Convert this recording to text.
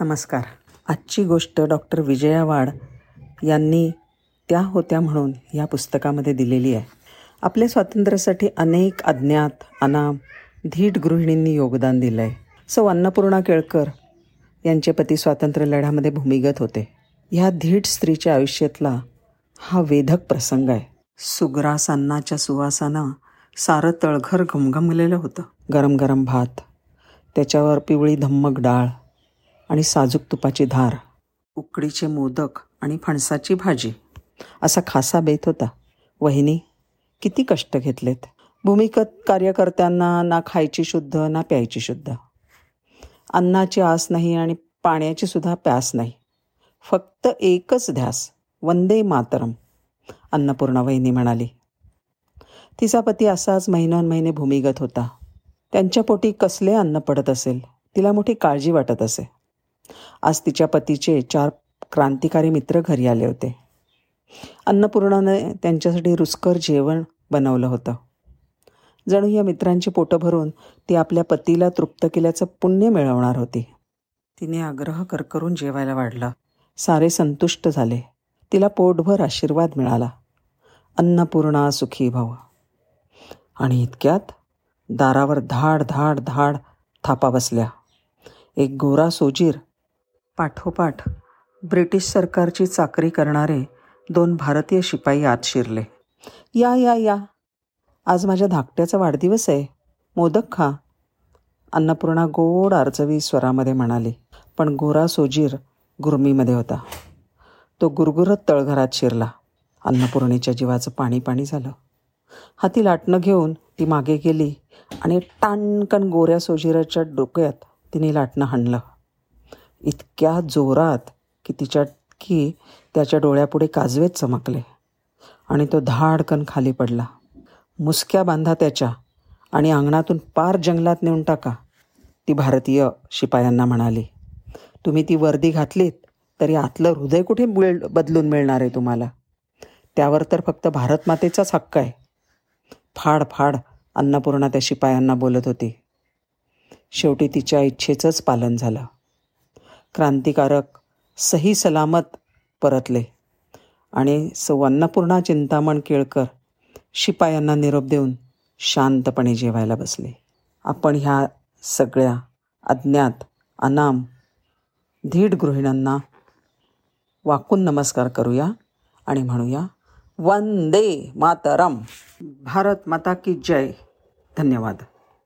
नमस्कार. आजची गोष्ट डॉक्टर विजया वाड यांनी त्या होत्या म्हणून या पुस्तकामध्ये दिलेली आहे. आपल्या स्वातंत्र्यासाठी अनेक अज्ञात अनाम धीट गृहिणींनी योगदान दिलं आहे सौ. अन्नपूर्णा केळकर यांचे पती स्वातंत्र्य लढ्यामध्ये भूमिगत होते. ह्या धीट स्त्रीच्या आयुष्यातला हा वेधक प्रसंग आहे. सुग्रास अन्नाच्या सुवासानं सारं तळघर घमघमलेलं होतं. गरम गरम भात त्याच्यावर पिवळी धम्मक डाळ आणि साजूक तुपाची धार. उकडीचे मोदक आणि फणसाची भाजी. असा खासा बेत होता. वहिनी किती कष्ट घेतलेत. भूमिगत कार्यकर्त्यांना ना खायची शुद्ध ना प्यायची शुद्ध. अन्नाची आस नाही आणि पाण्याची सुद्धा प्यास नाही. फक्त एकच ध्यास वंदे मातरम अन्नपूर्णा वहिनी म्हणाली. तिचा पती असाच महिनोन महिने भूमिगत होता. त्यांच्या पोटी कसले अन्न पडत असेल तिला मोठी काळजी वाटत असे. आज तिच्या पतीचे चार क्रांतिकारी मित्र घरी आले होते. अन्नपूर्णाने त्यांच्यासाठी रुचकर जेवण बनवलं होतं. जणू या मित्रांची पोटं भरून ती आपल्या पतीला तृप्त केल्याचं पुण्य मिळवणार होती. तिने आग्रह करकरून जेवायला वाढला. सारे संतुष्ट झाले. तिला पोटभर आशीर्वाद मिळाला. अन्नपूर्णा सुखी भाव. आणि इतक्यात दारावर धाड धाड धाड थापा बसल्या. एक गोरा सोजीर पाठोपाठ ब्रिटिश सरकारची चाकरी करणारे दोन भारतीय शिपाई आत शिरले. या या या. आज माझ्या धाकट्याचा वाढदिवस आहे. मोदक खा. अन्नपूर्णा गोड आर्जवी स्वरामध्ये म्हणाली. पण गोरा सोजीर गुरमीमध्ये होता. तो गुरगुरत तळघरात शिरला. अन्नपूर्णेच्या जीवाचं पाणी पाणी झालं. हाती लाटणं घेऊन ती मागे गेली आणि टाणकन गोऱ्या सोजीराच्या डोक्यात तिने लाटणं हाणलं. इतक्या जोरात की तिच्या की त्याच्या डोळ्यापुढे काजवेत चमकले. आणि तो धाडकन खाली पडला. मुसक्या बांधा त्याच्या आणि अंगणातून पार जंगलात नेऊन टाका ती भारतीय शिपायांना म्हणाली. तुम्ही ती वर्दी घातलीत तरी आतलं हृदय कुठे मिळ बदलून मिळणार आहे तुम्हाला? त्यावर तर फक्त भारतमातेचाच हक्क आहे. फाड फाड अन्नपूर्णा त्या शिपायांना बोलत होती. शेवटी तिच्या इच्छेचंच पालन झालं. क्रांतिकारक सही सलामत परतले. आणि सौ चिंतामण केळकर शिपायांना निरोप देऊन शांतपणे जेवायला बसले. आपण ह्या सगळ्या अज्ञात अनाम धीड गृहिणांना वाकून नमस्कार करूया आणि म्हणूया वंदे मातरम. भारत माता की जय. धन्यवाद.